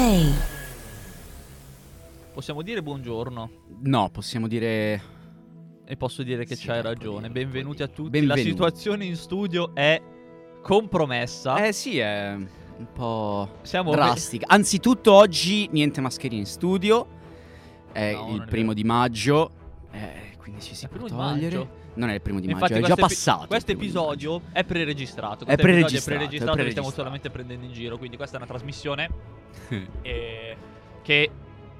Plug and Play. Possiamo dire buongiorno No, possiamo dire... e posso dire che Sì, c'hai ragione. dire, Benvenuti a tutti. dire. La Benvenuti. situazione in studio è compromessa. Eh sì, è un po' Siamo drastica. Anzitutto oggi niente mascherine in studio. È No, il è primo vero. di maggio. Eh, quindi ci si È il può primo di togliere. Non è il primo di Infatti maggio, è già passato. il Questo episodio è pre-registrato. È pre-registrato, È pre-registrato, li stiamo solamente prendendo in giro. Quindi questa è una trasmissione eh, che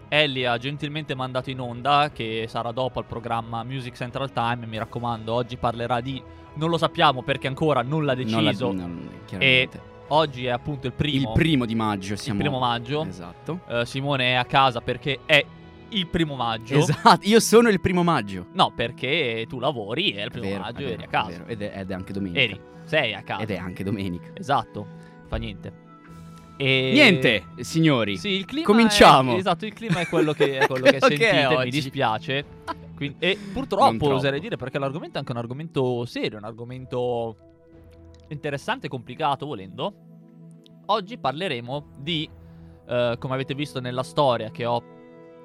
Ellie ha gentilmente mandato in onda, che sarà dopo al programma Music Central Time. Mi raccomando, oggi parlerà di... Non lo sappiamo perché ancora non l'ha Non la- deciso. non- chiaramente. Oggi è appunto il primo. Il primo di maggio siamo... primo maggio. Esatto. Eh, Simone è a casa perché è il primo maggio. Esatto, io sono il primo maggio. No, perché tu lavori e il È primo vero, maggio è eri vero, a casa. vero. Ed, è, ed è anche domenica. Eri, sei a casa. Ed è anche domenica. Esatto, fa niente. E... Niente, signori. Sì, il clima Cominciamo. è- esatto, il clima è quello che, è quello che Quello che sentite, mi oggi. dispiace. Quindi- e purtroppo troppo. oserei dire perché l'argomento è anche un argomento serio, un argomento interessante e complicato volendo. Oggi parleremo di, eh, come avete visto nella storia che ho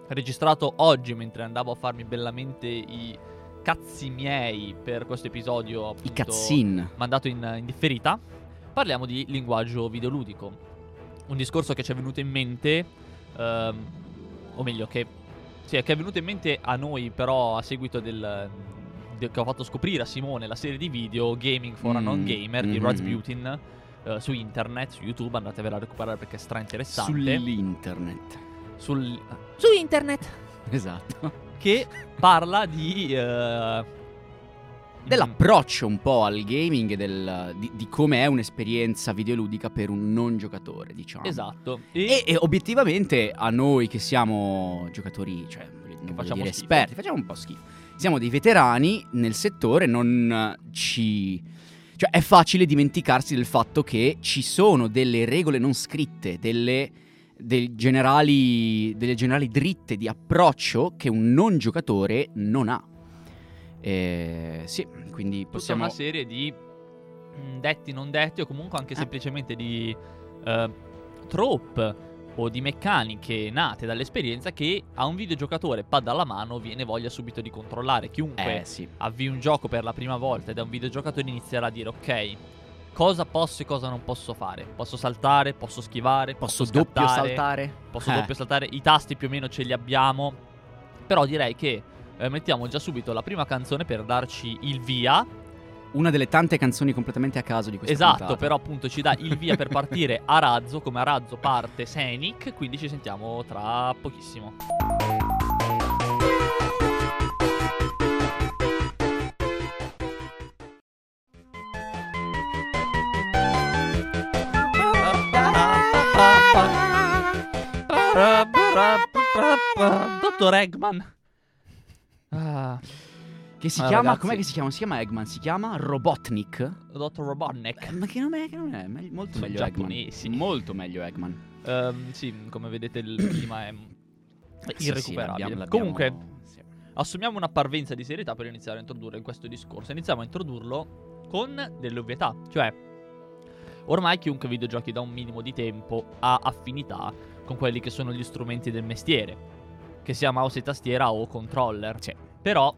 registrato oggi mentre andavo a farmi bellamente i cazzi miei per questo episodio. I appunto, cazzin. mandato in, in differita, parliamo di linguaggio videoludico. Un discorso che ci è venuto in mente, ehm, o meglio, che, sì, che è venuto in mente a noi, però a seguito del, del- che ho fatto scoprire a Simone la serie di video Gaming for a Mm, Non Gamer di mhm. Rasputin eh, su internet, su YouTube, andatevela a recuperare perché è stra interessante. Sull'internet. Sul- su internet Esatto. che parla di eh, Dell'approccio un po' al gaming e del- di, di come è un'esperienza videoludica per un non giocatore, diciamo. Esatto. E, e obiettivamente a noi che siamo giocatori, cioè non voglio facciamo dire schifo. esperti, facciamo un po' schifo. Siamo dei veterani nel settore, non eh, ci... Cioè è facile dimenticarsi del fatto che ci sono delle regole non scritte, delle, generali, delle generali dritte di approccio che un non giocatore non ha. Eh, sì, quindi tutta possiamo... una serie di mh, detti non detti o comunque anche Ah. semplicemente di eh, trope o di meccaniche nate dall'esperienza che a un videogiocatore pad alla mano viene voglia subito di controllare. Chiunque Eh sì. avvii un gioco per la prima volta ed è un videogiocatore inizierà a dire ok, cosa posso e cosa non posso fare? Posso saltare, posso schivare, Posso posso, doppio scattare, saltare? Posso Eh. doppio saltare, i tasti più o meno ce li abbiamo. Però direi che eh, mettiamo già subito la prima canzone per darci il via. Una delle tante canzoni completamente a caso di questa Esatto, puntata. però appunto ci dà il via per partire a razzo, come a razzo parte Scenic, quindi ci sentiamo tra pochissimo. Dottor Eggman. Ah, Che si Ah, chiama, ragazzi. com'è che si chiama? Si chiama Eggman, si chiama Robotnik. Dottor Robotnik. Eh, ma che nome è? Che nome è? Me- Molto meglio giapponesi. Eggman. Molto meglio Eggman. Ehm, sì, come vedete il clima è Sì, sì, irrecuperabile. l'abbiamo- l'abbiamo- Comunque, sì. assumiamo una parvenza di serietà per iniziare a introdurre questo discorso. Iniziamo a introdurlo con delle ovvietà, cioè ormai chiunque videogiochi da un minimo di tempo ha affinità con quelli che sono gli strumenti del mestiere, che sia mouse e tastiera o controller. Sì. Però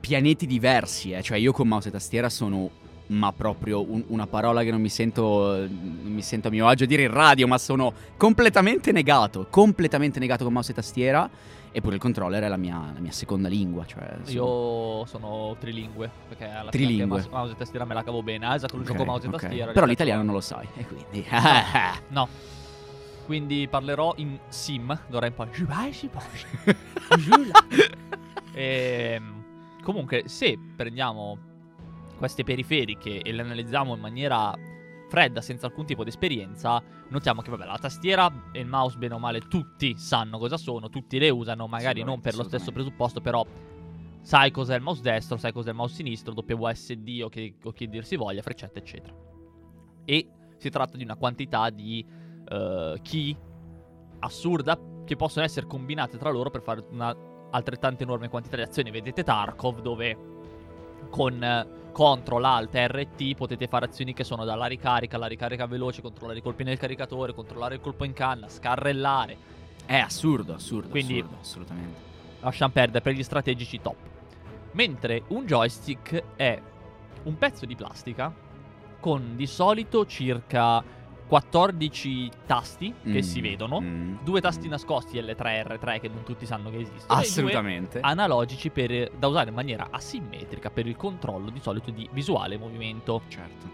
Pianeti diversi, eh. Cioè io con mouse e tastiera sono... Ma proprio un- una parola che non mi sento. Non mi sento a mio agio dire in radio, ma sono completamente negato. Completamente negato con mouse e tastiera. Eppure il controller è la mia, la mia seconda lingua. Cioè, sono- io sono trilingue, perché alla fine Trilingue. anche mouse- mouse e tastiera me la cavo bene. Isaac lo Ok, gioco mouse e ok. tastiera. Però l'italiano non lo sai. E quindi. No. Quindi parlerò in sim, d'ora in poi. Ehm, comunque, se prendiamo queste periferiche e le analizziamo in maniera fredda, senza alcun tipo di esperienza, notiamo che vabbè, la tastiera e il mouse, bene o male, tutti sanno cosa sono, tutti le usano, magari non per lo stesso presupposto, però sai cos'è il mouse destro, sai cos'è il mouse sinistro, WSD o che, o che dir si voglia, freccetta, eccetera. E si tratta di una quantità di eh, key assurda che possono essere combinate tra loro per fare una altrettante enorme quantità di azioni. Vedete Tarkov dove con eh, contro l'Alt e RT potete fare azioni che sono dalla ricarica, la ricarica veloce, controllare i colpi nel caricatore, controllare il colpo in canna, scarrellare. È assurdo, assurdo, Quindi- assurdo, assolutamente. Lasciamo perdere per gli strategici top. Mentre un joystick è un pezzo di plastica con di solito circa 14 tasti che Mm, si vedono, mm, due tasti mm. nascosti L3 R3 che non tutti sanno che esistono, Assolutamente. analogici per- da usare in maniera asimmetrica per il controllo di solito di visuale e movimento. Certo.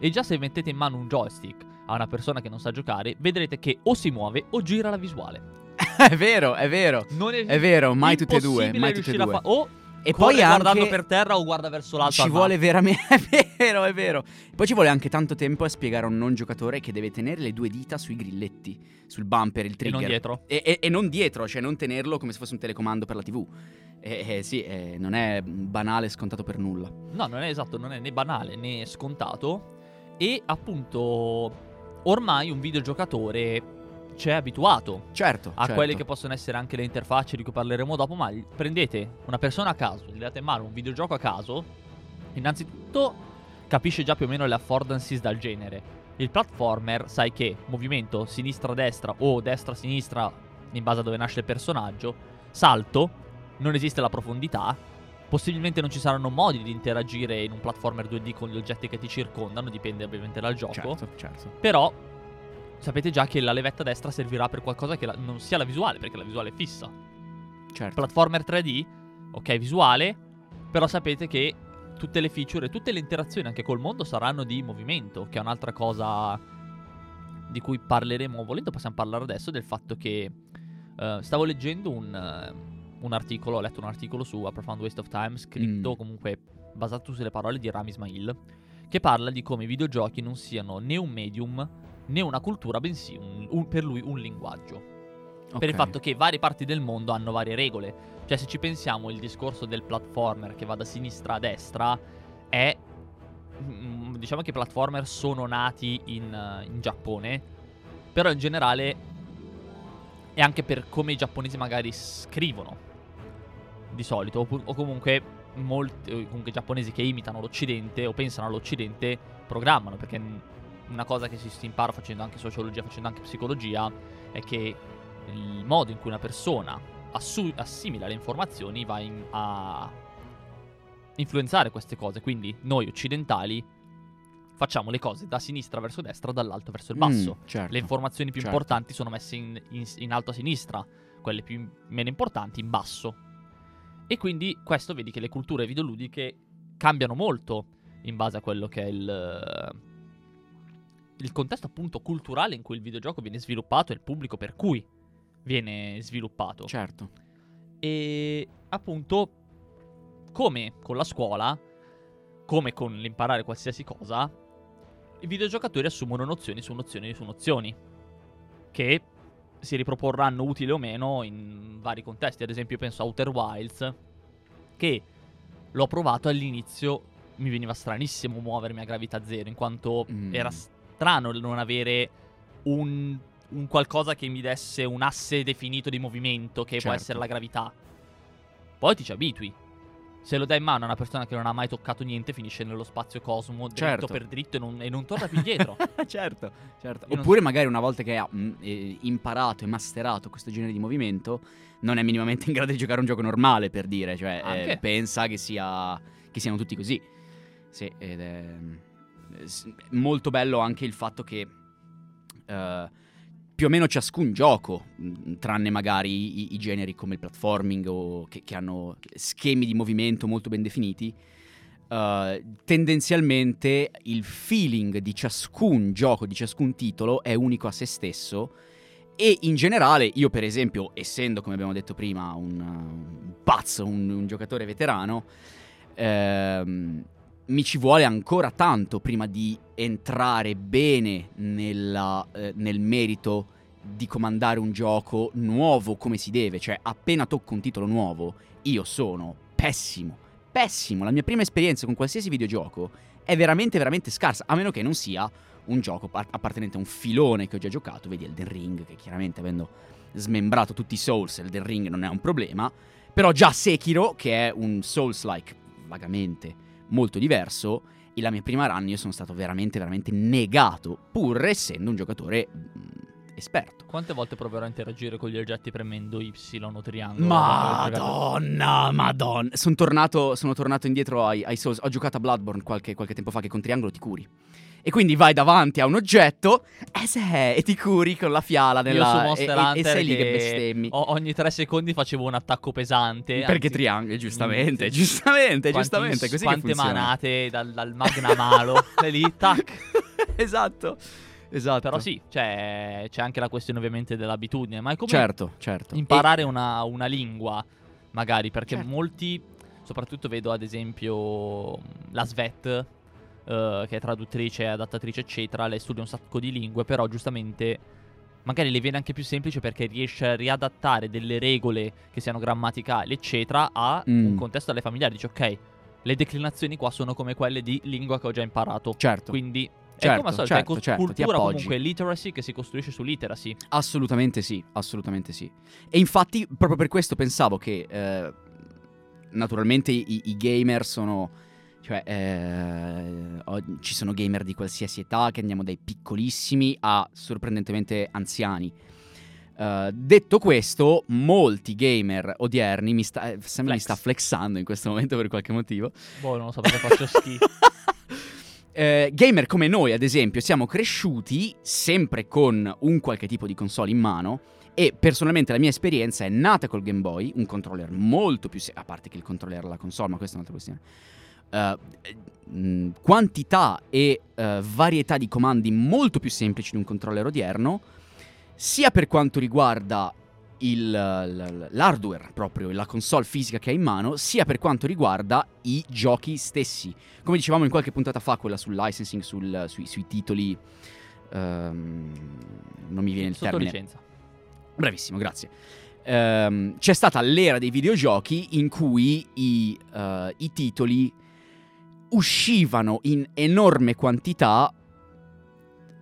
E già se mettete in mano un joystick a una persona che non sa giocare, vedrete che o si muove o gira la visuale. è vero, è vero. Non è, È vero, mai tutte e due, mai tutte e due. fa- o E corre poi guardando anche per terra o guarda verso l'alto. ci vuole veramente è vero, è vero. Poi ci vuole anche tanto tempo a spiegare a un non giocatore che deve tenere le due dita sui grilletti, sul bumper, il e trigger. non dietro. E, e- e non dietro, cioè non tenerlo come se fosse un telecomando per la TV. E, e sì, eh, non è banale, scontato per nulla. No, non è esatto, non è né banale né scontato. E appunto, ormai un videogiocatore ci è abituato Certo. a certo. quelle che possono essere anche le interfacce di cui parleremo dopo. Ma prendete una persona a caso, gli date in mano un videogioco a caso. Innanzitutto capisce già più o meno le affordances dal genere. Il platformer, sai che movimento sinistra-destra o destra-sinistra, in base a dove nasce il personaggio, salto, non esiste la profondità. Possibilmente non ci saranno modi di interagire in un platformer 2D con gli oggetti che ti circondano, dipende ovviamente dal gioco. Certo, certo. Però sapete già che la levetta destra servirà per qualcosa che la- non sia la visuale, perché la visuale è fissa. certo. Platformer 3D, ok, visuale, però sapete che tutte le feature tutte le interazioni anche col mondo saranno di movimento, che è un'altra cosa di cui parleremo, volendo possiamo parlare adesso, del fatto che eh, stavo leggendo un, eh, un articolo, ho letto un articolo su A Profound Waste of Time, scritto Mm. comunque basato sulle parole di Rami Ismail, che parla di come i videogiochi non siano né un medium né una cultura, bensì un- un- per lui un linguaggio per il fatto che varie parti del mondo hanno varie regole. Cioè, se ci pensiamo, il discorso del platformer che va da sinistra a destra è. mm, Diciamo che i platformer sono nati in, eh, in Giappone, però in generale è anche per come i giapponesi magari scrivono di solito, o, o comunque molti o comunque giapponesi che imitano l'Occidente o pensano all'Occidente programmano, perché n- una cosa che si, impara facendo anche sociologia, facendo anche psicologia, è che il modo in cui una persona assu- assimila le informazioni va in- a influenzare queste cose. Quindi noi occidentali facciamo le cose da sinistra verso destra, dall'alto verso il basso. Mm, certo. Le informazioni più certo. importanti sono messe in, in- in alto a sinistra, quelle più meno importanti in basso. E quindi questo vedi che le culture videoludiche cambiano molto in base a quello che è il, il contesto appunto culturale in cui il videogioco viene sviluppato e il pubblico per cui viene sviluppato. Certo. E appunto, come con la scuola, come con l'imparare qualsiasi cosa, i videogiocatori assumono nozioni su nozioni su nozioni. Che si riproporranno utili o meno in vari contesti. Ad esempio, io penso a Outer Wilds, che l'ho provato all'inizio. Mi veniva stranissimo muovermi a gravità zero, in quanto Mm. era strano non avere un, un qualcosa che mi desse un asse definito di movimento, che può Certo. essere la gravità. Poi ti ci abitui. Se lo dai in mano a una persona che non ha mai toccato niente, finisce nello spazio cosmo, dritto Certo. per dritto e non, e non torna più indietro. certo, certo. Io Oppure magari una volta che ha mm, eh, imparato e masterato questo genere di movimento, non è minimamente in grado di giocare un gioco normale, per dire, cioè eh, pensa che sia che siano tutti così. Sì, ed è s- molto bello anche il fatto che eh, più o meno ciascun gioco, tranne magari i, i generi come il platforming o che, che hanno schemi di movimento molto ben definiti, eh, tendenzialmente il feeling di ciascun gioco, di ciascun titolo è unico a se stesso. E in generale, io per esempio, essendo come abbiamo detto prima un, uh, un pazzo, un, un giocatore veterano, ehm, mi ci vuole ancora tanto prima di entrare bene nella, eh, nel merito di comandare un gioco nuovo come si deve. Cioè, appena tocco un titolo nuovo, io sono pessimo, pessimo. La mia prima esperienza con qualsiasi videogioco è veramente, veramente scarsa, a meno che non sia un gioco par- appartenente a un filone che ho già giocato, vedi Elden Ring, che chiaramente avendo smembrato tutti i Souls, Elden Ring non è un problema, però già Sekiro, che è un Souls-like vagamente molto diverso. E la mia prima run io sono stato veramente, veramente negato, pur essendo un giocatore mh, esperto. Quante volte proverò a interagire con gli oggetti premendo Y o triangolo? Madonna, Madonna. Sono tornato, sono tornato indietro ai, ai Souls. Ho giocato a Bloodborne qualche, qualche tempo fa che con triangolo ti curi. E quindi vai davanti a un oggetto e, se, e ti curi con la fiala nella, Io su e, Hunter e, sei lì che bestemmi. o- ogni tre secondi facevo un attacco pesante. Perché anzi- triangolo, giustamente, Mm, giustamente, Quanti- giustamente, così Quante manate dal, dal magnamalo. e lì, tac. esatto, esatto. Però sì, c'è, c'è anche la questione ovviamente dell'abitudine. Ma è come Certo, certo. imparare una, una lingua, magari, perché Certo. molti, soprattutto vedo ad esempio la Svet, eh, che è traduttrice, adattatrice, eccetera, lei studia un sacco di lingue, però giustamente magari le viene anche più semplice perché riesce a riadattare delle regole che siano grammaticali, eccetera, a Mm. un contesto alle familiari. Dice, ok, le declinazioni qua sono come quelle di lingua che ho già imparato. Certo. Quindi è Certo, come al solito, certo, è certo, ti cultura comunque literacy che si costruisce su literacy. Assolutamente sì, assolutamente sì. E infatti, proprio per questo pensavo che eh, naturalmente i, i gamer sono. Cioè, eh, ho- ci sono gamer di qualsiasi età, che andiamo dai piccolissimi a sorprendentemente anziani. Eh, detto questo, molti gamer odierni mi sta, eh, sembra mi Flex. sta flexando in questo momento per qualche motivo. Boh, non lo so perché faccio schifo. Eh, gamer come noi, ad esempio, siamo cresciuti sempre con un qualche tipo di console in mano. E personalmente la mia esperienza è nata col Game Boy, un controller molto più. se- a parte che il controller alla console, ma questa è un'altra questione. Eh, mh, quantità e eh, varietà di comandi molto più semplici di un controller odierno, sia per quanto riguarda il- l'hardware proprio, la console fisica che hai in mano, sia per quanto riguarda i giochi stessi. Come dicevamo in qualche puntata fa, quella sul licensing, sul- sui, sui titoli. ehm, non mi viene il Sotto termine. licenza. Bravissimo, grazie. Ehm, c'è stata l'era dei videogiochi in cui i, eh, i titoli uscivano in enorme quantità,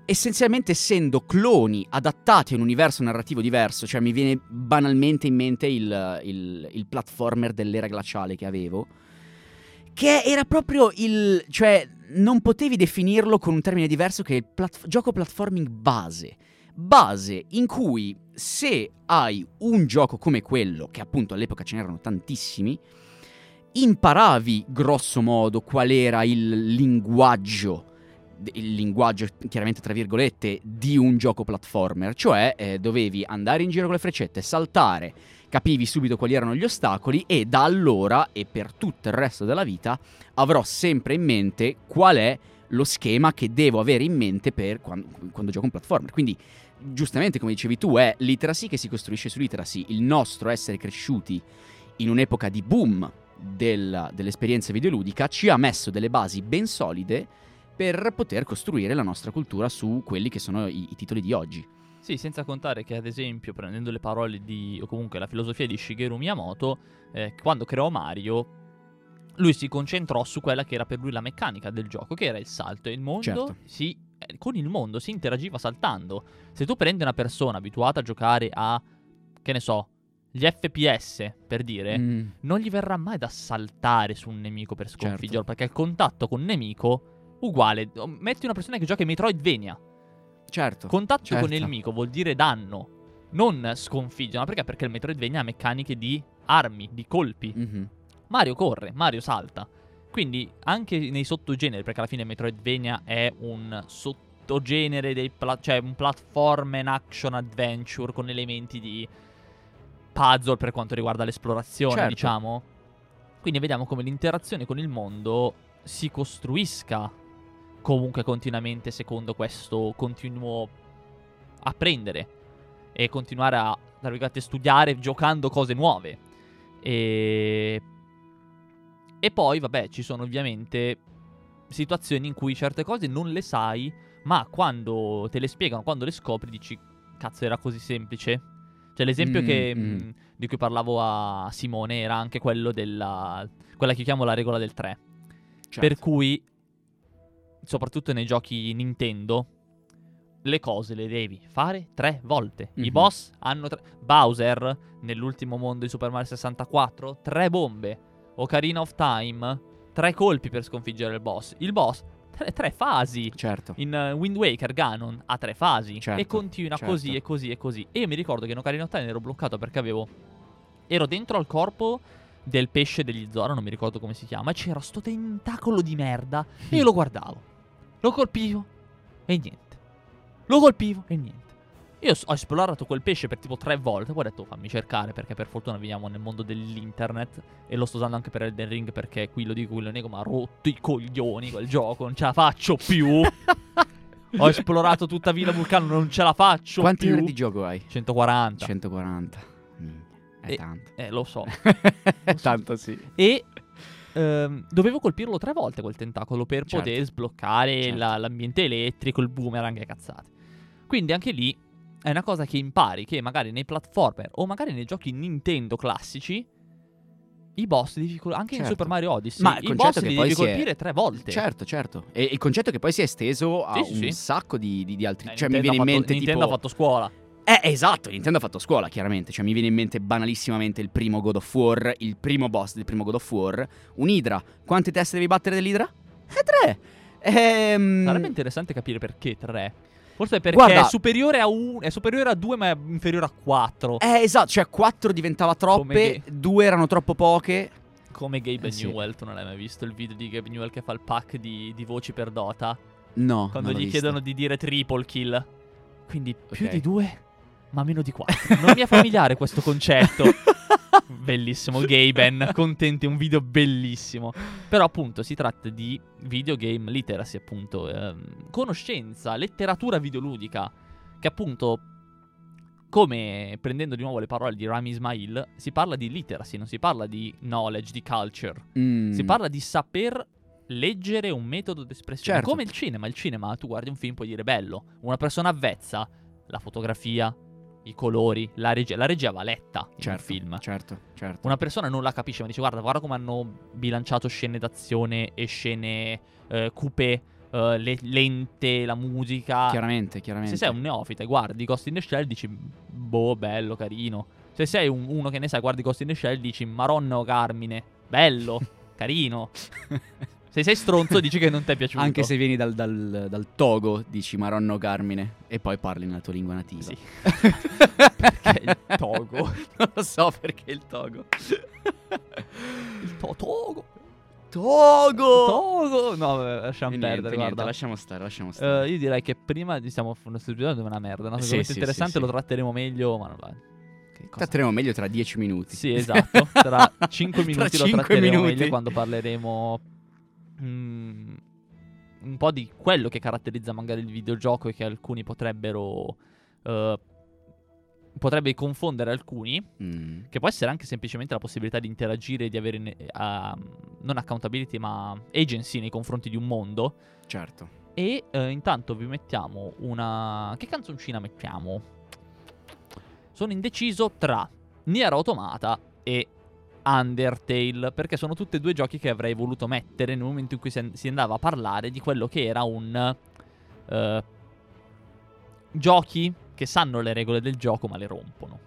essenzialmente essendo cloni adattati a un universo narrativo diverso. Cioè, mi viene banalmente in mente il, il- il platformer dell'era glaciale che avevo. Che era proprio il. cioè, non potevi definirlo con un termine diverso che il plat- gioco platforming base base in cui se hai un gioco come quello, che appunto all'epoca ce n'erano tantissimi, imparavi grosso modo qual era il linguaggio, il linguaggio chiaramente tra virgolette, di un gioco platformer, cioè eh, dovevi andare in giro con le freccette, saltare, capivi subito quali erano gli ostacoli e da allora e per tutto il resto della vita avrò sempre in mente qual è lo schema che devo avere in mente per quando, quando gioco un platformer. Quindi, giustamente, come dicevi tu, è literacy che si costruisce su literacy. Il nostro essere cresciuti in un'epoca di boom del- dell'esperienza videoludica ci ha messo delle basi ben solide per poter costruire la nostra cultura su quelli che sono i, i titoli di oggi. Sì, senza contare che ad esempio, prendendo le parole di, o comunque la filosofia di Shigeru Miyamoto, eh, quando creò Mario, lui si concentrò su quella che era per lui la meccanica del gioco, che era il salto. E il mondo Certo. si, eh, con il mondo si interagiva saltando. Se tu prendi una persona abituata a giocare a, che ne so, gli FPS, per dire, Mm, non gli verrà mai da saltare su un nemico per sconfiggerlo, Certo. perché il contatto con un nemico uguale. Metti una persona che gioca in Metroidvania. certo. Contatto con certo. il nemico vuol dire danno, non sconfiggere. Ma perché? Perché il Metroidvania ha meccaniche di armi, di colpi. Mhm. Mario corre, Mario salta. Quindi anche nei sottogeneri, perché alla fine Metroidvania è un sottogenere del pla- cioè un platform and action adventure con elementi di puzzle per quanto riguarda l'esplorazione, Certo. diciamo. Quindi vediamo come l'interazione con il mondo si costruisca comunque continuamente secondo questo continuo apprendere e continuare a, tra virgolette, studiare giocando cose nuove. E... e poi, vabbè, ci sono ovviamente situazioni in cui certe cose non le sai, ma quando te le spiegano, quando le scopri, dici, cazzo, era così semplice. Cioè, l'esempio Mm, che, mm. mh, di cui parlavo a Simone era anche quello della... quella che io chiamo la regola del 3. Certo. Per cui, soprattutto nei giochi Nintendo, le cose le devi fare tre volte. I Mhm. boss hanno tre... Bowser, nell'ultimo mondo di Super Mario 64, tre bombe. Ocarina of Time, tre colpi per sconfiggere il boss. Il boss, tre, tre fasi. Certo. In uh, Wind Waker Ganon ha tre fasi Certo, e continua certo. così e così e così. E io mi ricordo che in Ocarina of Time ero bloccato perché avevo ero dentro al corpo del pesce degli Zora, non mi ricordo come si chiama, e c'era sto tentacolo di merda e io lo guardavo. Lo colpivo e niente. Lo colpivo e niente. Io ho esplorato quel pesce per tipo tre volte. Poi ho detto fammi cercare perché per fortuna viviamo nel mondo dell'internet. E lo sto usando anche per Elden Ring perché qui lo dico, qui lo nego, ma ha rotto i coglioni quel gioco. Non ce la faccio più. ho esplorato tutta Villa Vulcano, non ce la faccio Quanti più. ore di gioco hai? 140. 140. Mm, È E- tanto. Eh, lo so. È tanto, sì. E ehm, dovevo colpirlo tre volte quel tentacolo per Certo. poter sbloccare Certo. la- l'ambiente elettrico, il boomerang e cazzate. Quindi anche lì è una cosa che impari che magari nei platformer o magari nei giochi Nintendo classici i boss devi col- anche in Certo. Super Mario Odyssey Ma il i concetto boss che li devi si è- colpire tre volte. Certo, certo. E il concetto che poi si è esteso a Sì, un sì. sacco di, di- di altri. Eh, cioè, mi Nintendo viene in mente Nintendo tipo. ha fatto scuola. Eh, esatto, Nintendo ha fatto scuola, chiaramente. Cioè, mi viene in mente banalissimamente il primo God of War, il primo boss del primo God of War, un'idra. Quante teste devi battere dell'idra? Eh, tre. Ehm... Sarebbe interessante capire perché tre. Forse perché Guarda- è superiore a un, è superiore a due ma è inferiore a quattro. Eh, esatto, cioè 4 diventava troppe, 2 erano troppo poche. Come Gabe Eh, sì. Newell, tu non l'hai mai visto il video di Gabe Newell che fa il pack di, di voci per Dota? No, Quando gli chiedono di dire triple kill. Quindi più Ok. di due, ma meno di quattro. Non mi è familiare questo concetto. Bellissimo, Gaben, contenti, un video bellissimo. Però appunto si tratta di videogame literacy, appunto, ehm, conoscenza, letteratura videoludica, che appunto, come prendendo di nuovo le parole di Rami Ismail, si parla di literacy, non si parla di knowledge, di culture. Mm. Si parla di saper leggere un metodo d'espressione. Certo. Come il cinema. Il cinema, tu guardi un film, puoi dire bello. Una persona avvezza, la fotografia, i colori, la regia. La regia va letta in certo, un film. Certo, certo. Una persona non la capisce, ma dice guarda, guarda come hanno bilanciato scene d'azione e scene eh, cupe, eh, le- lente, la musica. Chiaramente, chiaramente. Se sei un neofita e guardi Ghost in the Shell dici boh, bello, carino. Se sei un- uno che ne sai, guardi Ghost in the Shell dici Maronna o Carmine, bello, carino. Se sei stronzo dici che non ti è piaciuto. Anche se vieni dal, dal- dal Togo, dici Maronno Carmine, e poi parli nella tua lingua nativa. Sì. Perché il Togo? non lo so perché il Togo. Il to- Togo. Togo! Togo. No, vabbè, lasciamo E perdere, niente, niente, guarda. lasciamo stare, lasciamo stare. Eh, io direi che prima episodio è una merda. No? Sì, Secondo me sì, interessante sì, lo sì. tratteremo meglio, ma non va. Tratteremo meglio tra dieci minuti. Sì, esatto. Tra 5 Tra minuti lo cinque tratteremo minuti. meglio quando parleremo mm, un po' di quello che caratterizza magari il videogioco e che alcuni potrebbero eh, potrebbe confondere alcuni, Mm. che può essere anche semplicemente la possibilità di interagire e di avere ne- ah, non accountability ma agency nei confronti di un mondo. Certo. E eh, intanto vi mettiamo una. Che canzoncina mettiamo? Sono indeciso tra Nier Automata e Undertale. Perché sono tutti e due giochi che avrei voluto mettere nel momento in cui si an- si andava a parlare di quello che era un. eh, giochi che sanno le regole del gioco ma le rompono.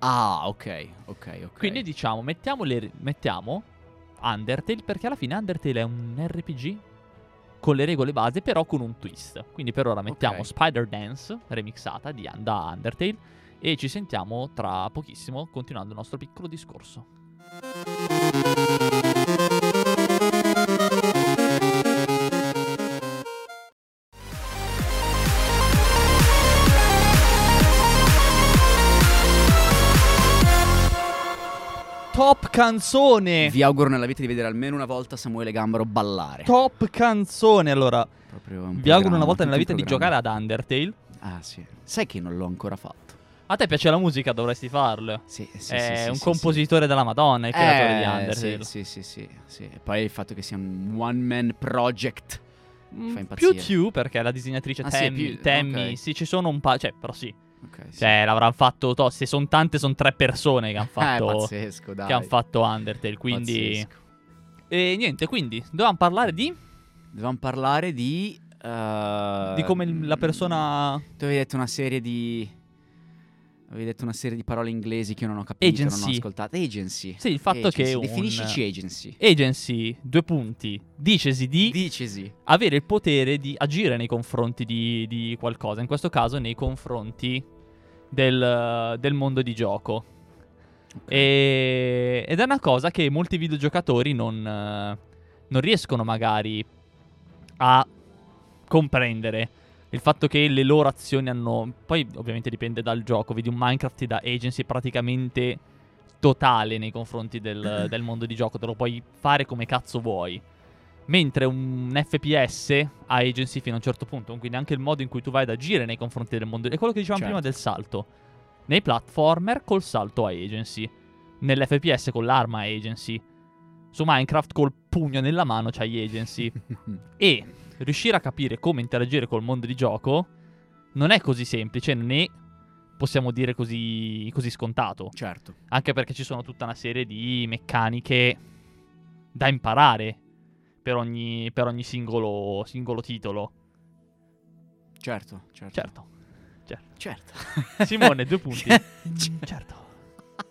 Ah, ok, ok, ok. Quindi diciamo, mettiamo, le- mettiamo Undertale perché alla fine Undertale è un RPG con le regole base però con un twist. Quindi per ora mettiamo Ok. Spider Dance remixata di, da Undertale e ci sentiamo tra pochissimo continuando il nostro piccolo discorso. Top canzone! Vi auguro nella vita di vedere almeno una volta Samuele Gambaro ballare. Top canzone! Allora, un vi auguro una volta nella un vita di programma. giocare ad Undertale. Ah, sì. Sai che non l'ho ancora fatto. A te piace la musica, dovresti farlo. Sì, sì, è sì, sì, un sì, compositore della Madonna, il sì. creatore di Eh, Undertale. Sì, sì, sì, sì, sì. E poi il fatto che sia un one man project. Mm, fa più impazzire. tu, perché la disegnatrice Ah, sì, Tammy, più- Tammy, ok. sì, ci sono un paio, cioè, però sì. Ok, sì. Cioè, l'avranno fatto, to, se sono tante, sono tre persone che hanno eh, fatto, pazzesco, dai. che han fatto Undertale, quindi... Pazzesco. E niente, quindi, dovevamo parlare di, Dovevamo parlare di... eh, di come la persona... Tu avevi detto una serie di... Avevi detto una serie di parole inglesi che io non ho capito, non ho Agency. ascoltato. Agency. Sì, il fatto che Agency. un- Definiscici agency. Agency, due punti, dicesi di Dicesi. avere il potere di agire nei confronti di, di qualcosa, in questo caso nei confronti del, del mondo di gioco. E- ed è una cosa che molti videogiocatori non, non riescono magari a comprendere. Il fatto che le loro azioni hanno. Poi, ovviamente, dipende dal gioco. Vedi un Minecraft da agency praticamente totale nei confronti del, del mondo di gioco. Te lo puoi fare come cazzo vuoi. Mentre un FPS ha agency fino a un certo punto. Quindi anche il modo in cui tu vai ad agire nei confronti del mondo. È quello che dicevamo Certo. prima del salto. Nei platformer col salto a agency. Nell'FPS con l'arma a agency. Su Minecraft col pugno nella mano c'hai agency. E riuscire a capire come interagire col mondo di gioco non è così semplice, né possiamo dire così, così scontato. certo. Anche perché ci sono tutta una serie di meccaniche da imparare per ogni, per ogni singolo, singolo titolo. Certo, certo. Certo. Certo. Simone, due punti. Cioè- certo.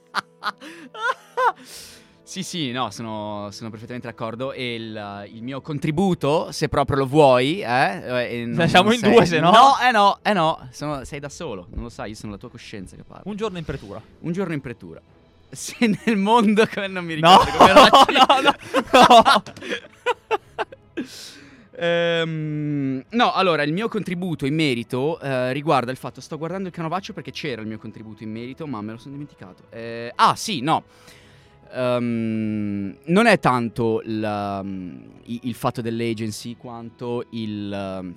Sì, sì, no, sono, sono perfettamente d'accordo. E il, il mio contributo, se proprio lo vuoi, eh, eh, non- Siamo non in sei- due, se no. No, eh no, eh no, sono- sei da solo, non lo sai, io sono la tua coscienza che parla. Un giorno in pretura. Un giorno in pretura. Se nel mondo, come non mi No, ricordo come era no, no, no. Ehm, no, allora il mio contributo in merito eh, riguarda il fatto, sto guardando il canovaccio perché c'era il mio contributo in merito, ma me lo sono dimenticato. Eh, ah, sì, no. Ehm, non è tanto il, um, i- il fatto dell'agency quanto il... um,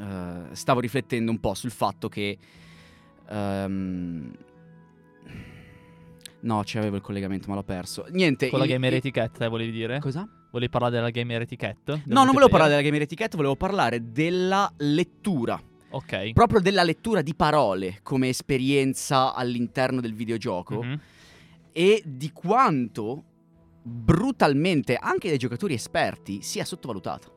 eh, stavo riflettendo un po' sul fatto che... ehm, no, c'avevo il collegamento, ma l'ho perso. Niente. Con la il- gamer il- etiquette, eh, volevi dire? Cosa? Volevi parlare della gamer etiquette? No, non volevo parlare della gamer etiquette, volevo parlare della lettura. Ok. Proprio della lettura di parole come esperienza all'interno del videogioco Mhm. E di quanto brutalmente anche dai giocatori esperti sia sottovalutata.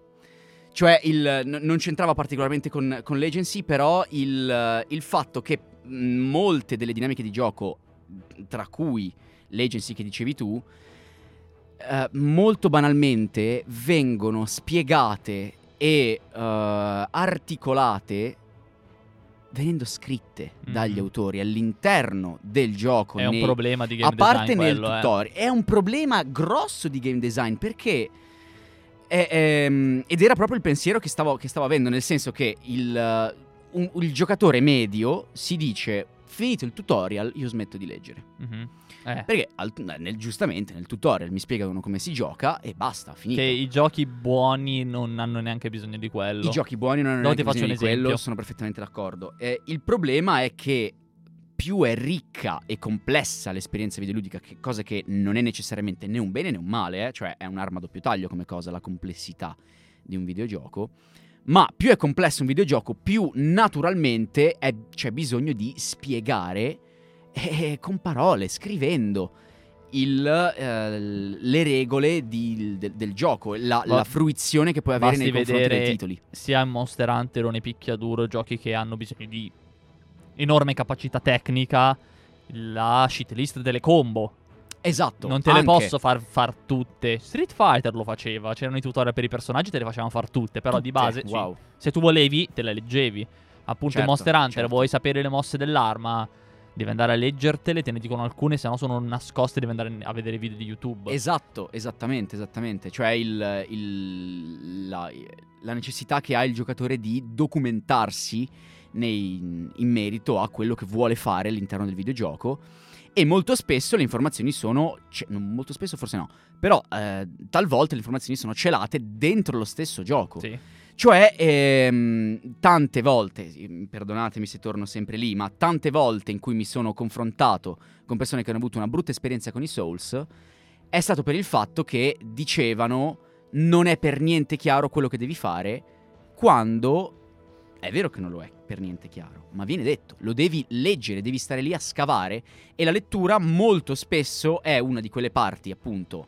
Cioè, il- n- non c'entrava particolarmente con, con l'agency, però il, il fatto che molte delle dinamiche di gioco, tra cui l'agency che dicevi tu, eh, molto banalmente vengono spiegate e eh, articolate venendo scritte dagli Mhm. autori all'interno del gioco. È un nei- problema di game a parte design nel quello, eh. tutorial. È un problema grosso di game design perché. è- ehm, ed era proprio il pensiero che stavo, che stavo avendo, nel senso che il, eh, un- il giocatore medio si dice: Finito il tutorial, io smetto di leggere. Mhm. Eh. Perché al- nel- giustamente nel tutorial mi spiegano come si gioca e basta, finito. Che i giochi buoni non hanno neanche bisogno di quello. I giochi buoni non hanno No, neanche bisogno di quello, esempio. sono perfettamente d'accordo. Eh, il problema è che più è ricca e complessa l'esperienza videoludica, che cosa che non è necessariamente né un bene né un male, eh, cioè è un'arma a doppio taglio come cosa la complessità di un videogioco. Ma più è complesso un videogioco, più naturalmente è- c'è bisogno di spiegare eh, con parole, scrivendo il, eh, le regole di- del, del gioco, la, la fruizione che puoi avere basti nei confronti dei titoli. Sia in Monster Hunter o nei picchiaduro, giochi che hanno bisogno di enorme capacità tecnica, la shit list delle combo. Esatto. non te le anche. posso far, far tutte. Street Fighter lo faceva, c'erano i tutorial per i personaggi, te le facevano far tutte, però di Tutte, base, sì. Wow. se tu volevi, te le leggevi. Appunto Certo, Monster Hunter, certo. vuoi sapere le mosse dell'arma, devi andare a leggertele, te ne dicono alcune, se no sono nascoste, devi andare a vedere i video di YouTube. Esatto, esattamente, esattamente. Cioè il- il- la, la necessità che ha il giocatore di documentarsi nei- in merito a quello che vuole fare all'interno del videogioco. E molto spesso le informazioni sono. non molto spesso, forse no. Però eh, talvolta le informazioni sono celate dentro lo stesso gioco. Sì. Cioè, ehm, tante volte, sì, perdonatemi se torno sempre lì, ma tante volte in cui mi sono confrontato con persone che hanno avuto una brutta esperienza con i Souls, è stato per il fatto che dicevano non è per niente chiaro quello che devi fare, quando è vero che non lo è per niente chiaro, ma viene detto, lo devi leggere, devi stare lì a scavare e la lettura molto spesso è una di quelle parti, appunto,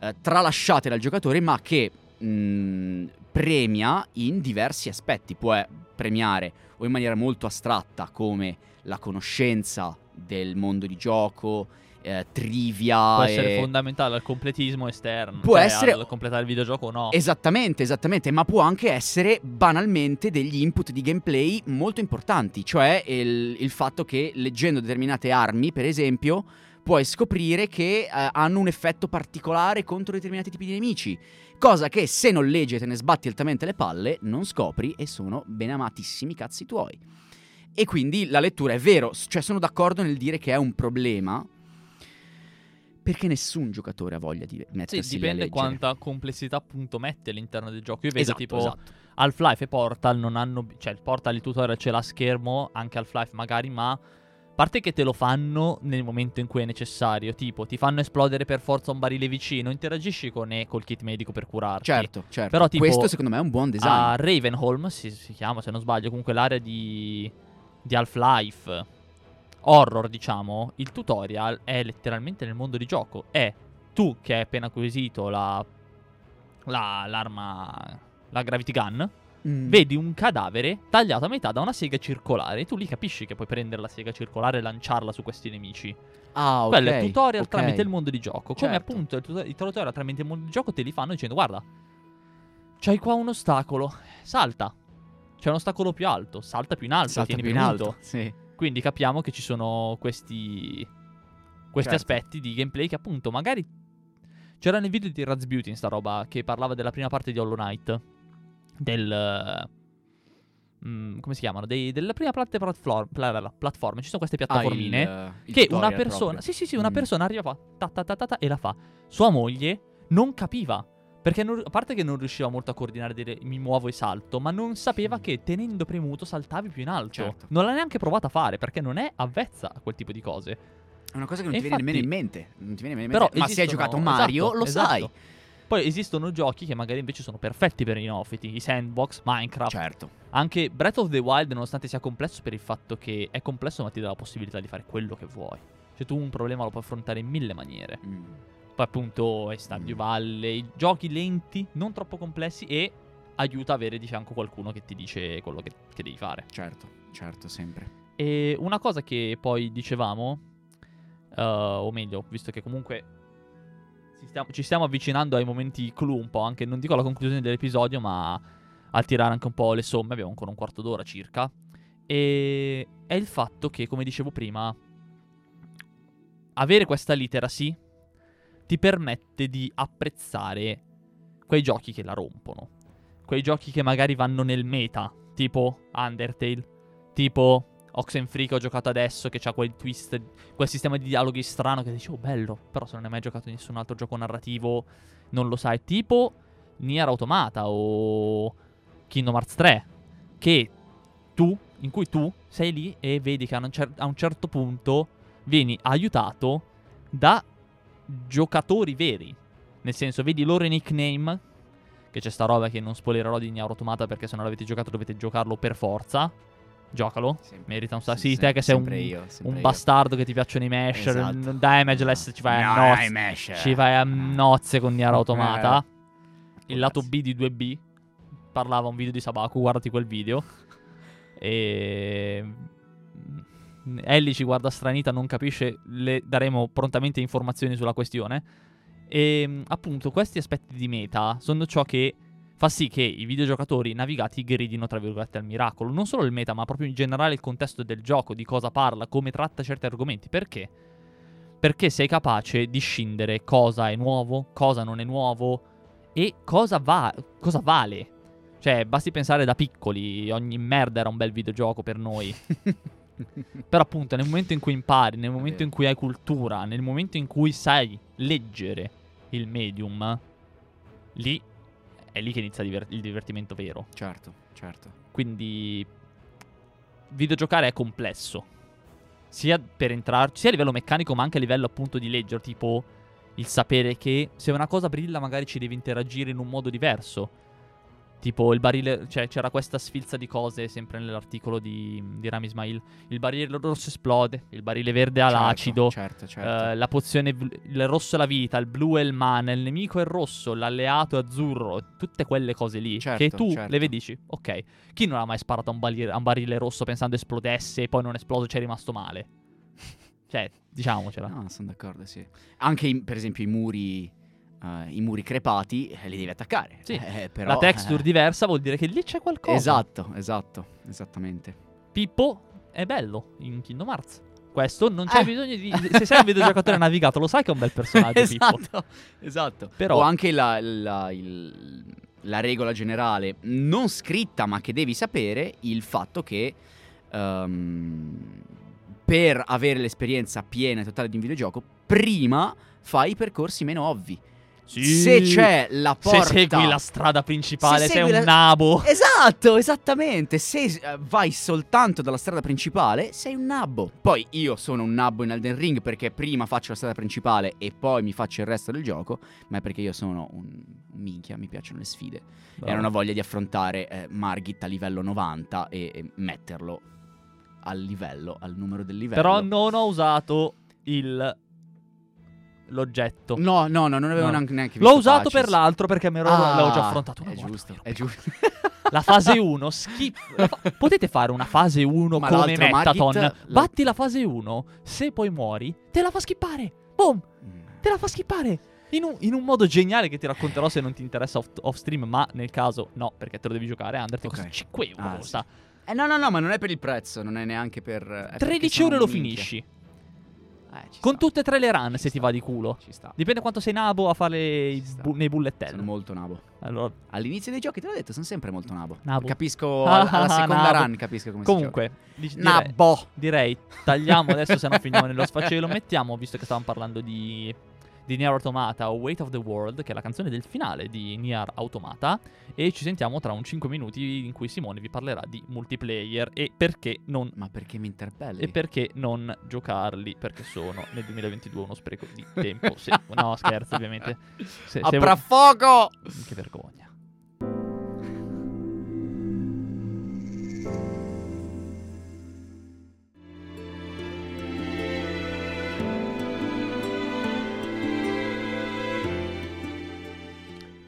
eh, tralasciate dal giocatore, ma che mh, premia in diversi aspetti. Può eh, premiare o in maniera molto astratta come la conoscenza del mondo di gioco, eh, trivia. Può essere e- fondamentale al completismo esterno. Può cioè essere- al completare il videogioco o no. Esattamente, esattamente, ma può anche essere banalmente degli input di gameplay molto importanti, cioè il, il fatto che leggendo determinate armi, per esempio, puoi scoprire che eh, hanno un effetto particolare contro determinati tipi di nemici, cosa che se non leggi e te ne sbatti altamente le palle, non scopri e sono ben amatissimi cazzi tuoi. E quindi la lettura è vero, cioè sono d'accordo nel dire che è un problema. Perché nessun giocatore ha voglia di Sì, mettersi a dipende quanta complessità appunto metti all'interno del gioco. Io vedo Esatto, tipo esatto. Half-Life e Portal non hanno. Cioè, il Portal il tutorial ce l'ha a schermo, anche Half-Life magari, ma. A parte che te lo fanno nel momento in cui è necessario, tipo ti fanno esplodere per forza un barile vicino, interagisci con e col kit medico per curarti. Certo, certo. Però tipo Questo secondo me è un buon design. A Ravenholm si, si chiama, se non sbaglio, comunque l'area di, di Half-Life horror, diciamo, il tutorial è letteralmente nel mondo di gioco. È tu che hai appena acquisito la, la- l'arma, la Gravity Gun, Mm. vedi un cadavere tagliato a metà da una sega circolare e tu lì capisci che puoi prendere la sega circolare e lanciarla su questi nemici. Ah, ok. Quello è il tutorial ok. tramite il mondo di gioco. Come Certo. appunto il, tutorial tramite il mondo di gioco te li fanno dicendo guarda, c'hai qua un ostacolo, salta. C'è un ostacolo più alto, salta più in alto, Salta tieni più in alto. Sì. Quindi capiamo che ci sono questi questi Certo. aspetti di gameplay che appunto magari c'era nel video di Raz Beauty in sta roba che parlava della prima parte di Hollow Knight del mm, come si chiamano? Dei- della prima parte platform, pla- pla- platform. Ci sono queste piattaformine Ah, il, che una persona, proprio. sì, sì, sì, una Mm. persona arriva fa ta, ta, ta, ta, e la fa. Sua moglie non capiva. Perché non- a parte che non riusciva molto a coordinare dire mi muovo e salto, ma non sapeva Mm. che tenendo premuto saltavi più in alto. Certo. Non l'ha neanche provato a fare perché non è avvezza a quel tipo di cose. È una cosa che non E ti viene nemmeno in infatti- mente. Non ti viene nemmeno in Però mente. Ma se hai giocato Mario, esatto, lo esatto. sai. Poi esistono giochi che magari invece sono perfetti per i neofiti, i sandbox, Minecraft. Certo. Anche Breath of the Wild, nonostante sia complesso per il fatto che è complesso, ma ti dà la possibilità di fare quello che vuoi. Cioè, tu un problema lo puoi affrontare in mille maniere. Mm. Appunto, è Stardew Mm. Valley, giochi lenti, non troppo complessi e aiuta a avere di fianco qualcuno che ti dice quello che, che devi fare. Certo, certo, sempre. E una cosa che poi dicevamo, eh, o meglio, visto che comunque ci stiamo, ci stiamo avvicinando ai momenti clou un po', anche non dico alla conclusione dell'episodio, ma a tirare anche un po' le somme, abbiamo ancora un quarto d'ora circa, e è il fatto che, come dicevo prima, avere questa literacy ti permette di apprezzare quei giochi che la rompono, quei giochi che magari vanno nel meta, tipo Undertale, tipo Oxenfree che ho giocato adesso, che ha quel twist, quel sistema di dialoghi strano che dici, oh bello, però se non hai mai giocato nessun altro gioco narrativo non lo sai, tipo Nier Automata o Kingdom Hearts 3, che tu, in cui tu sei lì e vedi che a un, cer- a un certo punto vieni aiutato da giocatori veri. Nel senso, vedi i loro nickname, che c'è sta roba che non spoilerò di Nier Automata perché se non l'avete giocato dovete giocarlo per forza. Giocalo. Sempre. Merita un sacco. Sì, te che sei un, io, un io. bastardo che ti piacciono i mesh. Esatto. Damageless ci vai a No, nozze. i mesh. Ci vai a nozze con Nier Automata. Eh. Il lato B di 2B. Parlava un video di Sabaku, guardati quel video. E. Ellie ci guarda stranita, non capisce. Le daremo prontamente informazioni sulla questione. E appunto, questi aspetti di meta sono ciò che fa sì che i videogiocatori navigati gridino tra virgolette al miracolo. Non solo il meta, ma proprio in generale il contesto del gioco, di cosa parla, come tratta certi argomenti. Perché? Perché sei capace di scindere cosa è nuovo, cosa non è nuovo e cosa, va- cosa vale. Cioè, basti pensare da piccoli, ogni merda era un bel videogioco per noi. Però appunto nel momento in cui impari, nel momento in cui hai cultura, nel momento in cui sai leggere il medium, lì è lì che inizia diver- il divertimento vero. Certo, certo. Quindi videgiocare è complesso. Sia per entrarci, sia a livello meccanico, ma anche a livello appunto di leggere, tipo il sapere che se una cosa brilla magari ci devi interagire in un modo diverso. Tipo il barile, cioè c'era questa sfilza di cose sempre nell'articolo di, di Rami Ismail. Il barile rosso esplode, il barile verde ha Certo, l'acido, Certo, certo. eh, la pozione, il rosso è la vita, il blu è il mana, il nemico è il rosso, l'alleato è azzurro, tutte quelle cose lì Certo, che tu certo. le vedi dici, ok, chi non ha mai sparato a un, barile, a un barile rosso pensando esplodesse e poi non esploso ci è rimasto male? cioè, diciamocela. No, sono d'accordo, sì. Anche, i- per esempio, i muri, eh, i muri crepati eh, li devi attaccare. Sì. Eh, però, la texture eh, diversa vuol dire che lì c'è qualcosa. Esatto, esatto, esattamente. Pippo è bello in Kingdom Hearts. Questo non c'è Eh. bisogno di. Se sei un videogiocatore navigato, lo sai che è un bel personaggio. Pippo. esatto, esatto. Però- O anche la, la- il- la regola generale, non scritta, ma che devi sapere, il fatto che ehm, per avere l'esperienza piena e totale di un videogioco, prima fai i percorsi meno ovvi. Sì. Se c'è la porta... Se segui la strada principale, Se sei un la- nabo. Esatto, esattamente. Se eh, vai soltanto dalla strada principale, sei un nabbo. Poi io sono un nabbo in Elden Ring perché prima faccio la strada principale e poi mi faccio il resto del gioco, ma è perché io sono un minchia, mi piacciono le sfide. E non ho voglia di affrontare eh, Margit a livello 90 e, e metterlo al livello, al numero del livello. Però non ho usato il. L'oggetto. No, no, no, non avevo No. neanche, neanche L'ho usato patches. per l'altro perché me lo, Ah, l'avevo già affrontato una È volta. giusto, Ero è giusto. La fase 1, skip. fa- Potete fare una fase 1 Ma come Metaton. Margit- Batti la fase 1, se poi muori, te la fa skippare. Boom! Mm. Te la fa skippare. In un, in un modo geniale che ti racconterò se non ti interessa off, off stream, ma nel caso no, perché te lo devi giocare. Undertale Ok. costa 5 euro. Ah, costa. Eh no, no, no, ma non è per il prezzo, non è neanche per... è perché 13 sono euro lo minchia. finisci. Eh, Con sta, tutte e tre le run, ci se ti sta, va di culo. Ci sta. Dipende quanto sei nabo a fare bu- nei bullet Sono molto nabo. Allora, All'inizio dei giochi te l'ho detto, sono sempre molto nabo. Nabo. Capisco Ah, alla seconda nabo. run, capisco come comunque, si direi, gioca. Nabo. direi tagliamo adesso se no finiamo nello sfacelo. Mettiamo, visto che stavamo parlando di, di Nier Automata o Weight of the World, che è la canzone del finale di Nier Automata. E ci sentiamo tra un 5 minuti in cui Simone vi parlerà di multiplayer e perché non Ma perché mi interpelli? E perché non giocarli? Perché sono nel 2022 uno spreco di tempo. Se- no, scherzo, ovviamente. Se, se Apra fuoco! che vergogna.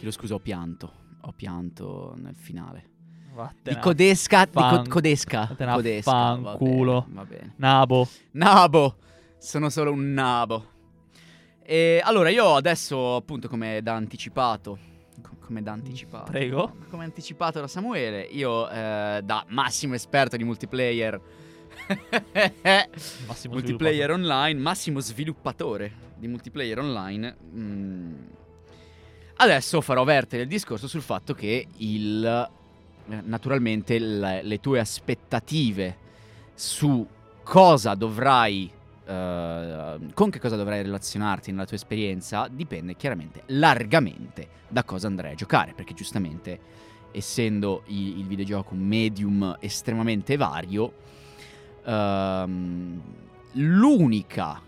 Chiedo scusa, ho pianto. Ho pianto nel finale. Vattene Di codesca, di fan- co- codesca. vattene Codesca. Va fanculo. bene, va bene. Nabo. Nabo. Sono solo un nabo. E allora io adesso, appunto, come da anticipato, co- come da anticipato, Prego. come anticipato da Samuele, io eh, da massimo esperto di multiplayer, multiplayer online, massimo sviluppatore di multiplayer online, mm, adesso farò vertere il discorso sul fatto che il, eh, naturalmente le, le tue aspettative su cosa dovrai eh, con che cosa dovrai relazionarti nella tua esperienza dipende chiaramente largamente da cosa andrai a giocare perché giustamente essendo i- il videogioco un medium estremamente vario ehm, l'unica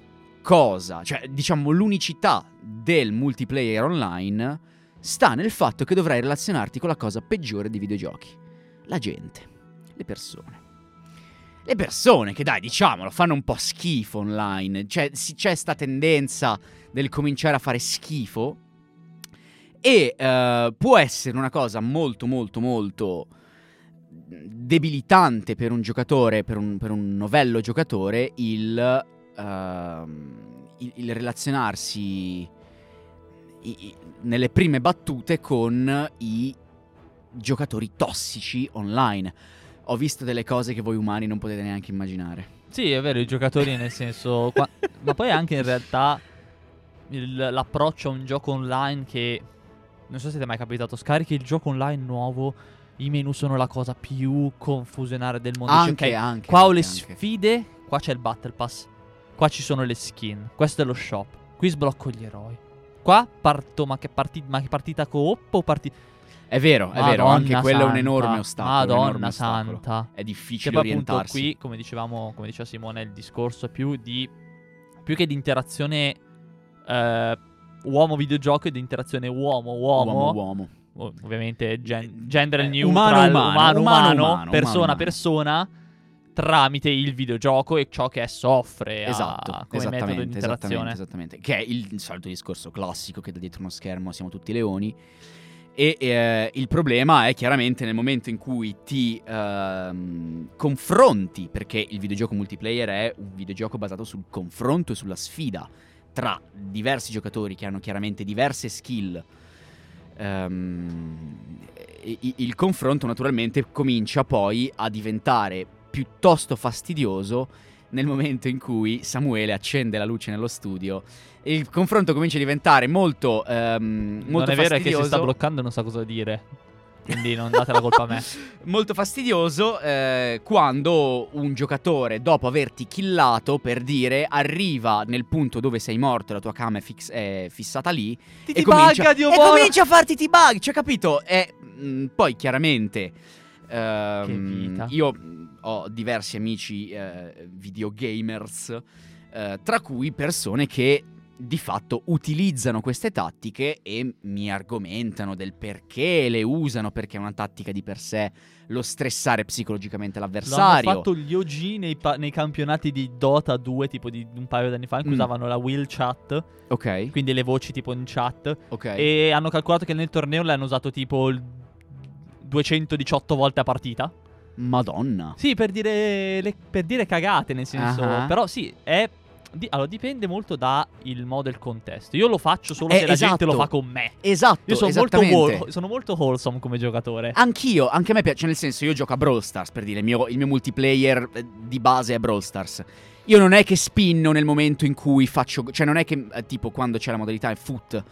cosa cioè diciamo l'unicità del multiplayer online sta nel fatto che dovrai relazionarti con la cosa peggiore dei videogiochi la gente le persone le persone che dai, diciamolo, fanno un po' schifo online. Cioè, si- c'è sta tendenza del cominciare a fare schifo. E eh, può essere una cosa molto, molto, molto debilitante per un giocatore, per un, per un novello giocatore, il, ehm, il- il relazionarsi i- i- nelle prime battute con i giocatori tossici online. Ho visto delle cose che voi umani non potete neanche immaginare. Sì, è vero, i giocatori nel senso... qua- ma poi anche in realtà il- l'approccio a un gioco online che... Non so se ti è mai capitato, scarichi il gioco online nuovo, i menu sono la cosa più confusionaria del mondo. Anche, ok, anche. Qua ho anche, le anche. sfide, qua c'è il Battle Pass, qua ci sono le skin, questo è lo shop, qui sblocco gli eroi. Qua parto, ma che, parti- ma che partita coop o partita... È vero, è vero, anche quello è un enorme ostacolo. Madonna enorme ostacolo. santa. È Cioè, difficile poi appunto orientarsi. qui, come dicevamo, come diceva Simone, il discorso è più di più che di interazione eh, uomo videogioco e di interazione uomo-uomo. Uomo-uomo. ov- ovviamente gen- gender Eh, neutral, umano, umano, umano, umano, umano, umano, persona umano. persona, tramite il videogioco e ciò che esso offre a- Esatto, come metodo di esattamente, interazione. esattamente, esattamente. Che è il, il solito discorso classico che da dietro uno schermo siamo tutti leoni. E eh, il problema è chiaramente nel momento in cui ti ehm, confronti, perché il videogioco multiplayer è un videogioco basato sul confronto e sulla sfida tra diversi giocatori che hanno chiaramente diverse skill. Ehm, il confronto naturalmente comincia poi a diventare piuttosto fastidioso nel momento in cui Samuele accende la luce nello studio e il confronto comincia a diventare molto, ehm, molto non è vero è che fastidioso. si sta bloccando e non sa cosa dire. Quindi non date la colpa a me. molto fastidioso eh, quando un giocatore, dopo averti killato, per dire, arriva nel punto dove sei morto, la tua cam è, fix- è fissata lì, Ti e debugga, comincia, Dio e comincia a farti t-bug, cioè capito? E mh, poi chiaramente ehm, Che vita. io ho diversi amici eh, videogamers, eh, tra cui persone che di fatto utilizzano queste tattiche e mi argomentano del perché le usano, perché è una tattica di per sé lo stressare psicologicamente l'avversario. fatto gli OG nei, pa- nei campionati di Dota 2, tipo di un paio di anni fa, in cui Mm. usavano la will chat, Ok, quindi le voci tipo in chat. ok. E hanno calcolato che nel torneo l'hanno usato tipo il 218 volte a partita. Madonna. Sì, per dire, le- per dire cagate, nel senso. Ah. Però sì, è. di- allora, dipende molto dal modo e il contesto. Io lo faccio solo Eh, se la gente lo esatto. fa con me. Esatto, Io sono molto, sono molto wholesome come giocatore. Anch'io, anche a me piace, nel senso io gioco a Brawl Stars per dire, il mio, il mio multiplayer eh, di base è Brawl Stars. Io non è che spinno nel momento in cui faccio, cioè non è che eh, tipo quando c'è la modalità in foot,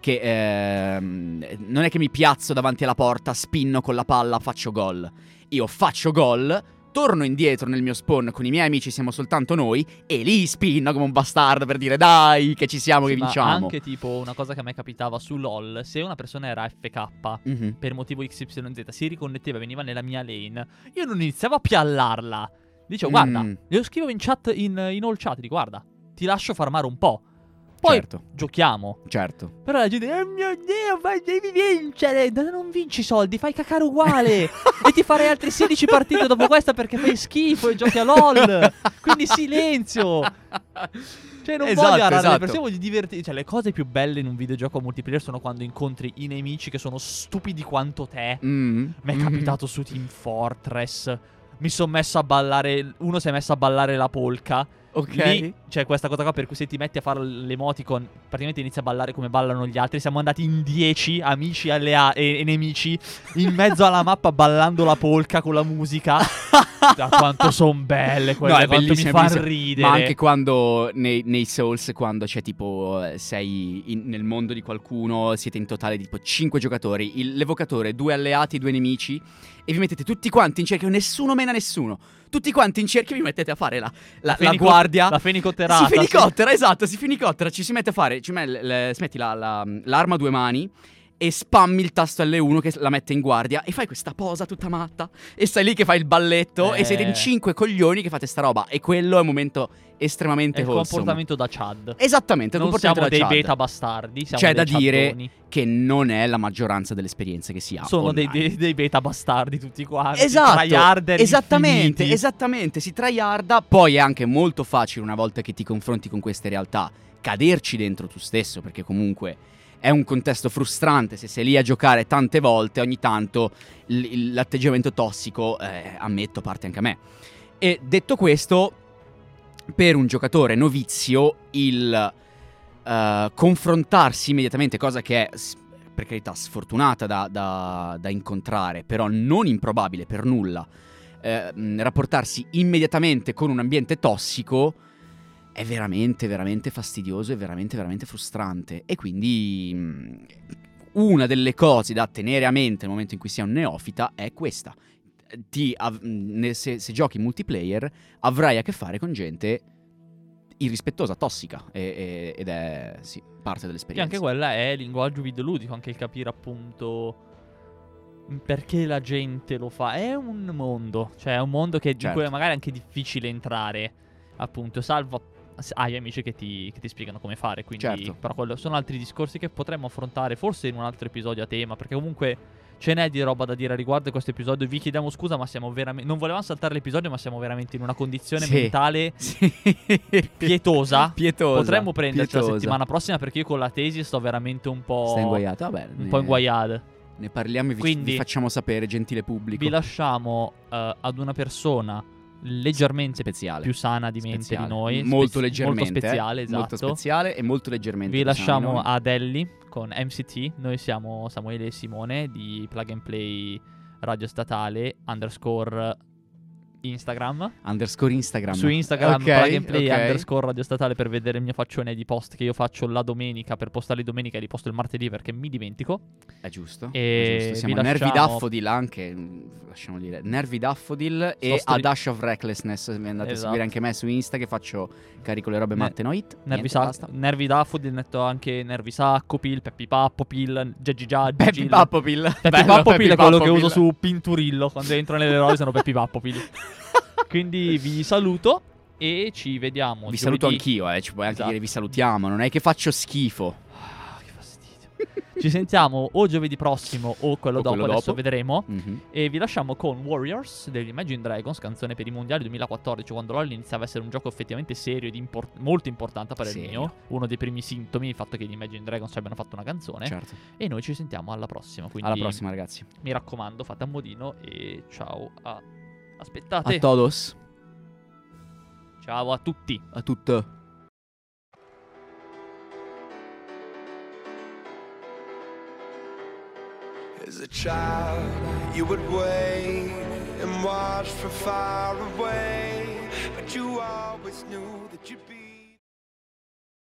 che ehm, non è che mi piazzo davanti alla porta, spinno con la palla, faccio gol. Io faccio gol, torno indietro nel mio spawn con i miei amici, siamo soltanto noi, e lì spinno come un bastardo per dire dai che ci siamo, che Sì, ma vinciamo. anche tipo una cosa che a me capitava su LOL, se una persona era FK Mhm. per motivo XYZ, si riconnetteva e veniva nella mia lane, io non iniziavo a piallarla. Dicevo, guarda, Mm. glielo scrivo in chat, in, in all chat, dico, guarda, ti lascio farmare un po'. Poi Certo, giochiamo. certo. Però la gente, oh mio Dio, fai, devi vincere. No, Non vinci i soldi, fai cacare uguale. e ti farei altre 16 partite dopo questa perché fai schifo e giochi a LOL. Quindi silenzio. Cioè, non Esatto, voglio arrare le esatto. persone, voglio divertirmi. Cioè, le cose più belle in un videogioco multiplayer sono quando incontri i nemici che sono stupidi quanto te. Mm. Mi è Mhm. capitato su Team Fortress. Mi sono messo a ballare. Uno si è messo a ballare la polka. Ok. Lì c'è questa cosa qua per cui se ti metti a fare l'emoticon, praticamente inizi a ballare come ballano gli altri. Siamo andati in 10 amici allea- e, e nemici in mezzo alla mappa ballando la polka con la musica. Da quanto sono belle quelle, No, è quanto mi fa ridere. Ma anche quando nei, nei Souls, quando c'è tipo, eh, sei in- nel mondo di qualcuno, siete in totale di tipo 5 giocatori, il- l'evocatore, due alleati, due nemici, e vi mettete tutti quanti in cerchio, nessuno mena nessuno. Tutti quanti in cerchio vi mettete a fare la, la, la Fenico- guardia. La fenicotterata. si fenicottera, esatto, si fenicottera, ci si mette a fare, ci me- le- si metti la- la- l'arma a due mani e spammi il tasto L1 che la mette in guardia e fai questa posa tutta matta e stai lì che fai il balletto Eh. e siete in cinque coglioni che fate sta roba e quello è un momento È estremamente il wholesome. comportamento da Chad. Esattamente, Non siamo dei Chad, beta bastardi. Siamo C'è da dire chattoni. che non è la maggioranza delle esperienze che si ha Sono dei, dei- dei beta bastardi tutti quanti. Esatto, esattamente, infiniti. esattamente, si tryharda, poi è anche molto facile una volta che ti confronti con queste realtà caderci dentro tu stesso, perché comunque è un contesto frustrante, se sei lì a giocare tante volte, ogni tanto l- l'atteggiamento tossico, eh, ammetto, parte anche a me. E detto questo, per un giocatore novizio il eh, confrontarsi immediatamente, cosa che è per carità sfortunata da, da- da incontrare, però non improbabile per nulla, eh, rapportarsi immediatamente con un ambiente tossico è veramente, veramente fastidioso e veramente, veramente frustrante. E quindi mh, una delle cose da tenere a mente nel momento in cui sei un neofita è questa. Ti av- ne- se, se giochi multiplayer avrai a che fare con gente irrispettosa, tossica e- e- ed è sì, parte dell'esperienza. anche quella è linguaggio videoludico, anche il capire appunto perché la gente lo fa. È un mondo, cioè è un mondo che, in Certo. cui magari è anche difficile entrare, appunto, salvo hai amici che ti, che ti spiegano come fare. Quindi, Certo. però quello- sono altri discorsi che potremmo affrontare forse in un altro episodio a tema, perché comunque ce n'è di roba da dire a riguardo di questo episodio. Vi chiediamo scusa, ma siamo veramente. Non volevamo saltare l'episodio, ma siamo veramente in una condizione Sì. mentale Sì. pietosa. Pietosa. Potremmo prenderci la pietosa. settimana prossima perché io con la tesi sto veramente un po'. Inguaiato? Vabbè, Un ne- po' inguaiato. Ne parliamo e vi, Quindi- vi facciamo sapere, gentile pubblico. Vi lasciamo eh, ad una persona leggermente speciale. più sana di mente Speziale. di noi. Molto spezi- leggermente. Molto speciale, eh. esatto. Molto speciale e molto leggermente. Vi lasciamo noi. ad Ellie con MCT. Noi siamo Samuele e Simone di Plug and Play Radio Statale underscore Instagram. Underscore Instagram. Su Instagram Ok, Plug and Play ok. underscore Radio Statale per vedere il mio faccione di post che io faccio la domenica per postarli domenica e li posto il martedì perché mi dimentico. È giusto. E è giusto. Siamo Nervi lasciamo- Daffodil anche, mm, lasciamo dire. Nervi Daffodil Sto e stri- A Dash of Recklessness. Mi andate a Esatto. seguire anche me su Insta che faccio carico le robe Ne- matte no hit. Nervi, Sa-. Nervi Daffodil, netto anche Nervi Sacco, Pil, Peppi Pappo, Pil, Geggi Già, Peppi Gigil. Pappopil. Peppi Pappopil Peppi è quello che uso su Pinturillo. Quando entro nelle rose sono Peppi Pappopil. Quindi vi saluto e ci vediamo. Vi saluto giovedì. anch'io, eh. Ci puoi anche Esatto. dire vi salutiamo. Non è che faccio schifo. Ah, che fastidio. ci sentiamo o giovedì prossimo o quello O dopo, quello adesso dopo. vedremo. Mhm. E vi lasciamo con Warriors degli Imagine Dragons, canzone per i mondiali 2014, quando LoL iniziava a essere un gioco effettivamente serio ed import- molto importante per il mio. Uno dei primi sintomi, il fatto che gli Imagine Dragons abbiano fatto una canzone. Certo. E noi ci sentiamo alla prossima. Quindi Alla prossima, ragazzi. mi raccomando, fate a modino e ciao a... Aspettate. A todos. ciao a tutti. A tutto. As a child, you would wait and watch from far away, but you always knew that you'd be.